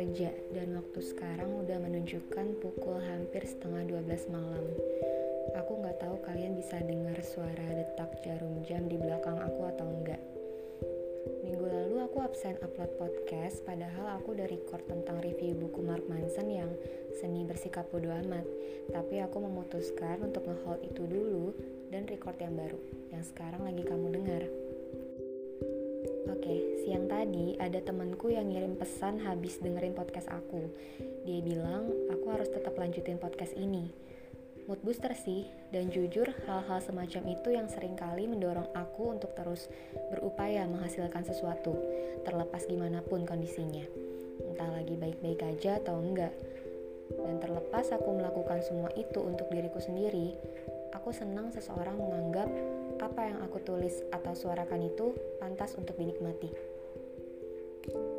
kerja dan waktu sekarang udah menunjukkan pukul hampir setengah 12 malam. Aku nggak tahu kalian bisa dengar suara detak jarum jam di belakang aku atau enggak. Minggu lalu aku absen upload podcast padahal aku udah record tentang review buku Mark Manson yang seni bersikap bodoh amat. Tapi aku memutuskan untuk ngehold itu dulu dan record yang baru yang sekarang lagi kamu dengar. Oke, siang tadi ada temanku yang ngirim pesan habis dengerin podcast aku. Dia bilang, aku harus tetap lanjutin podcast ini. Mood booster sih, dan jujur hal-hal semacam itu yang sering kali mendorong aku untuk terus berupaya menghasilkan sesuatu, terlepas gimana pun kondisinya. Entah lagi baik-baik aja atau enggak. Dan terlepas aku melakukan semua itu untuk diriku sendiri, aku senang seseorang menganggap apa yang aku tulis atau suarakan itu pantas untuk dinikmati.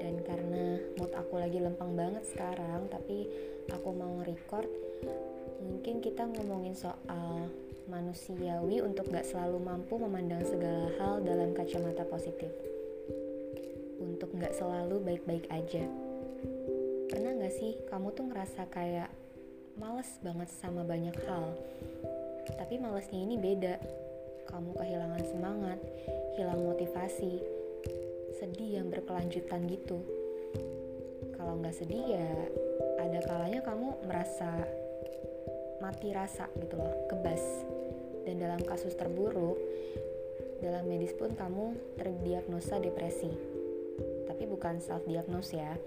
Dan karena mood aku lagi lempeng banget sekarang, tapi aku mau nge-record, mungkin kita ngomongin soal manusiawi untuk gak selalu mampu memandang segala hal dalam kacamata positif. Untuk gak selalu baik-baik aja. Pernah gak sih kamu tuh ngerasa kayak males banget sama banyak hal, tapi malesnya ini beda kamu kehilangan semangat, hilang motivasi, sedih yang berkelanjutan gitu. Kalau nggak sedih ya ada kalanya kamu merasa mati rasa gitu loh, kebas. Dan dalam kasus terburuk, dalam medis pun kamu terdiagnosa depresi. Tapi bukan self diagnose ya.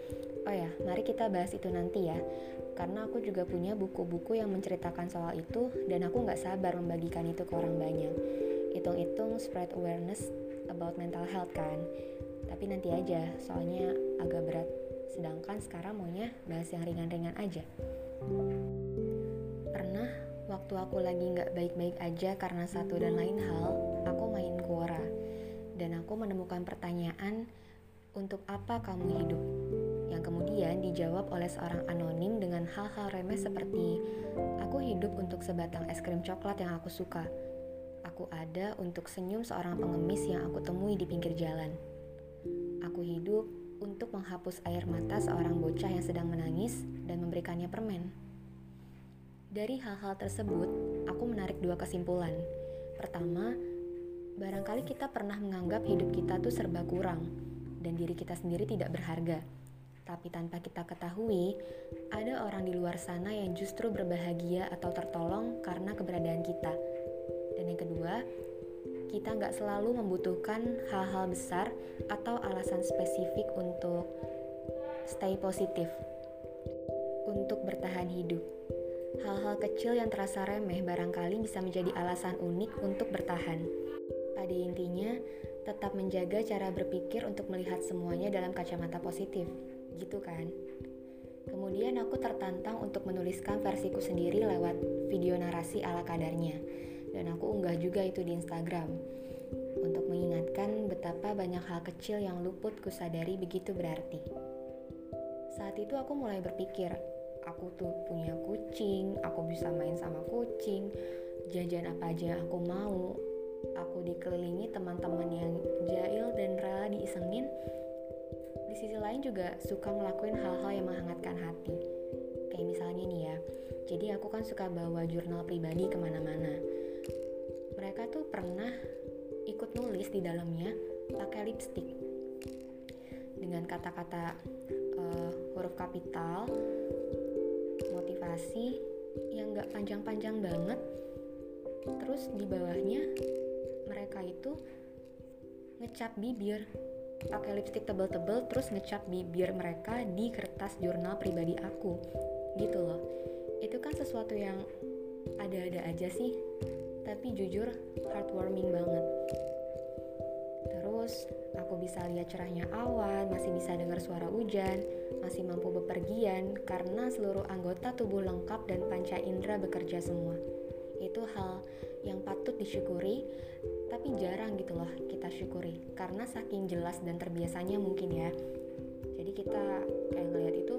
Oh ya, mari kita bahas itu nanti ya. Karena aku juga punya buku-buku yang menceritakan soal itu dan aku nggak sabar membagikan itu ke orang banyak. Hitung-hitung spread awareness about mental health kan. Tapi nanti aja soalnya agak berat. Sedangkan sekarang maunya bahas yang ringan-ringan aja. Pernah waktu aku lagi nggak baik-baik aja karena satu dan lain hal aku main Quora. Dan aku menemukan pertanyaan untuk apa kamu hidup yang kemudian dijawab oleh seorang anonim dengan hal-hal remeh seperti aku hidup untuk sebatang es krim coklat yang aku suka Aku ada untuk senyum seorang pengemis yang aku temui di pinggir jalan. Aku hidup untuk menghapus air mata seorang bocah yang sedang menangis dan memberikannya permen. Dari hal-hal tersebut, aku menarik dua kesimpulan. Pertama, barangkali kita pernah menganggap hidup kita tuh serba kurang dan diri kita sendiri tidak berharga. Tapi tanpa kita ketahui, ada orang di luar sana yang justru berbahagia atau tertolong karena keberadaan kita dan yang kedua, kita nggak selalu membutuhkan hal-hal besar atau alasan spesifik untuk stay positif, untuk bertahan hidup. Hal-hal kecil yang terasa remeh barangkali bisa menjadi alasan unik untuk bertahan. Pada intinya, tetap menjaga cara berpikir untuk melihat semuanya dalam kacamata positif, gitu kan? Kemudian aku tertantang untuk menuliskan versiku sendiri lewat video narasi ala kadarnya dan aku unggah juga itu di Instagram untuk mengingatkan betapa banyak hal kecil yang luput kusadari begitu berarti. Saat itu aku mulai berpikir, aku tuh punya kucing, aku bisa main sama kucing, jajan apa aja yang aku mau, aku dikelilingi teman-teman yang jahil dan rela diisengin. Di sisi lain juga suka ngelakuin hal-hal yang menghangatkan hati. Kayak misalnya nih ya, jadi aku kan suka bawa jurnal pribadi ke mana-mana mereka tuh pernah ikut nulis di dalamnya pakai lipstick dengan kata-kata uh, huruf kapital motivasi yang gak panjang-panjang banget terus di bawahnya mereka itu ngecap bibir pakai lipstick tebel-tebel terus ngecap bibir mereka di kertas jurnal pribadi aku gitu loh itu kan sesuatu yang ada-ada aja sih tapi jujur heartwarming banget. Terus aku bisa lihat cerahnya awan, masih bisa dengar suara hujan, masih mampu bepergian karena seluruh anggota tubuh lengkap dan panca indera bekerja semua. Itu hal yang patut disyukuri, tapi jarang gitu loh kita syukuri karena saking jelas dan terbiasanya mungkin ya. Jadi kita kayak ngeliat itu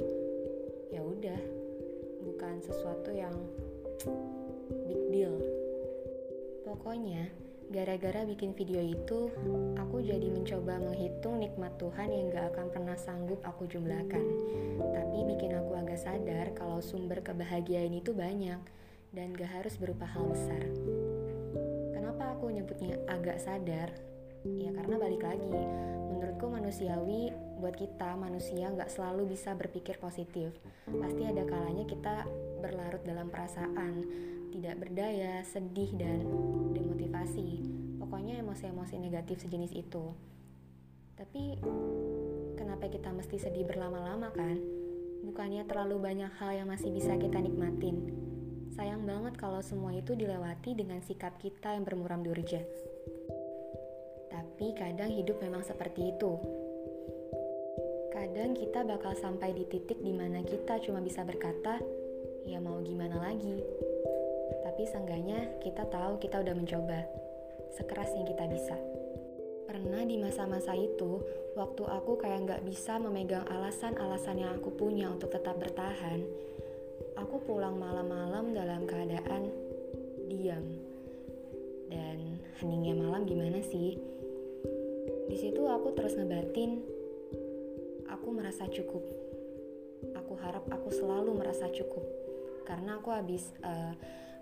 ya udah bukan sesuatu yang big deal Pokoknya, Gara-gara bikin video itu, aku jadi mencoba menghitung nikmat Tuhan yang gak akan pernah sanggup aku jumlahkan. Tapi bikin aku agak sadar kalau sumber kebahagiaan itu banyak dan gak harus berupa hal besar. Kenapa aku nyebutnya agak sadar? Ya karena balik lagi, menurutku manusiawi buat kita manusia gak selalu bisa berpikir positif. Pasti ada kalanya kita berlarut dalam perasaan, tidak berdaya, sedih, dan demotivasi. Pokoknya emosi-emosi negatif sejenis itu. Tapi kenapa kita mesti sedih berlama-lama kan? Bukannya terlalu banyak hal yang masih bisa kita nikmatin. Sayang banget kalau semua itu dilewati dengan sikap kita yang bermuram durja. Tapi kadang hidup memang seperti itu. Kadang kita bakal sampai di titik di mana kita cuma bisa berkata, ya mau gimana lagi tapi seenggaknya kita tahu kita udah mencoba sekeras yang kita bisa. Pernah di masa-masa itu, waktu aku kayak nggak bisa memegang alasan-alasan yang aku punya untuk tetap bertahan, aku pulang malam-malam dalam keadaan diam. Dan heningnya malam gimana sih? Di situ aku terus ngebatin, aku merasa cukup. Aku harap aku selalu merasa cukup, karena aku habis uh,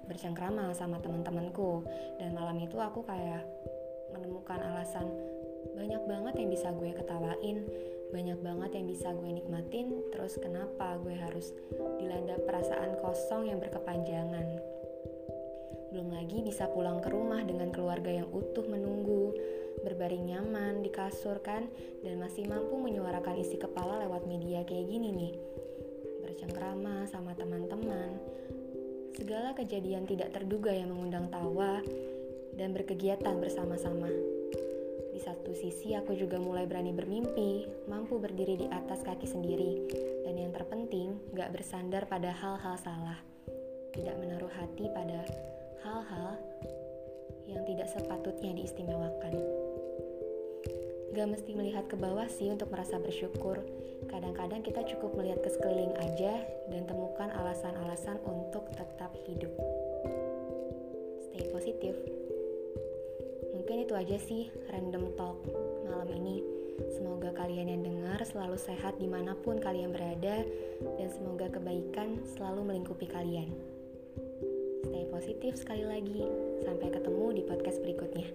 bercengkrama sama teman-temanku dan malam itu aku kayak menemukan alasan banyak banget yang bisa gue ketawain banyak banget yang bisa gue nikmatin terus kenapa gue harus dilanda perasaan kosong yang berkepanjangan. Belum lagi bisa pulang ke rumah dengan keluarga yang utuh menunggu berbaring nyaman di kasur kan dan masih mampu menyuarakan isi kepala lewat media kayak gini nih. Bercengkrama sama teman-teman. Segala kejadian tidak terduga yang mengundang tawa dan berkegiatan bersama-sama. Di satu sisi, aku juga mulai berani bermimpi, mampu berdiri di atas kaki sendiri, dan yang terpenting, gak bersandar pada hal-hal salah, tidak menaruh hati pada hal-hal yang tidak sepatutnya diistimewakan. Gak mesti melihat ke bawah sih untuk merasa bersyukur. Kadang-kadang kita cukup melihat ke sekeliling aja dan temukan alasan-alasan untuk tetap hidup. Stay positif. Mungkin itu aja sih random talk malam ini. Semoga kalian yang dengar selalu sehat di mana pun kalian berada dan semoga kebaikan selalu melingkupi kalian. Stay positif sekali lagi. Sampai ketemu di podcast berikutnya.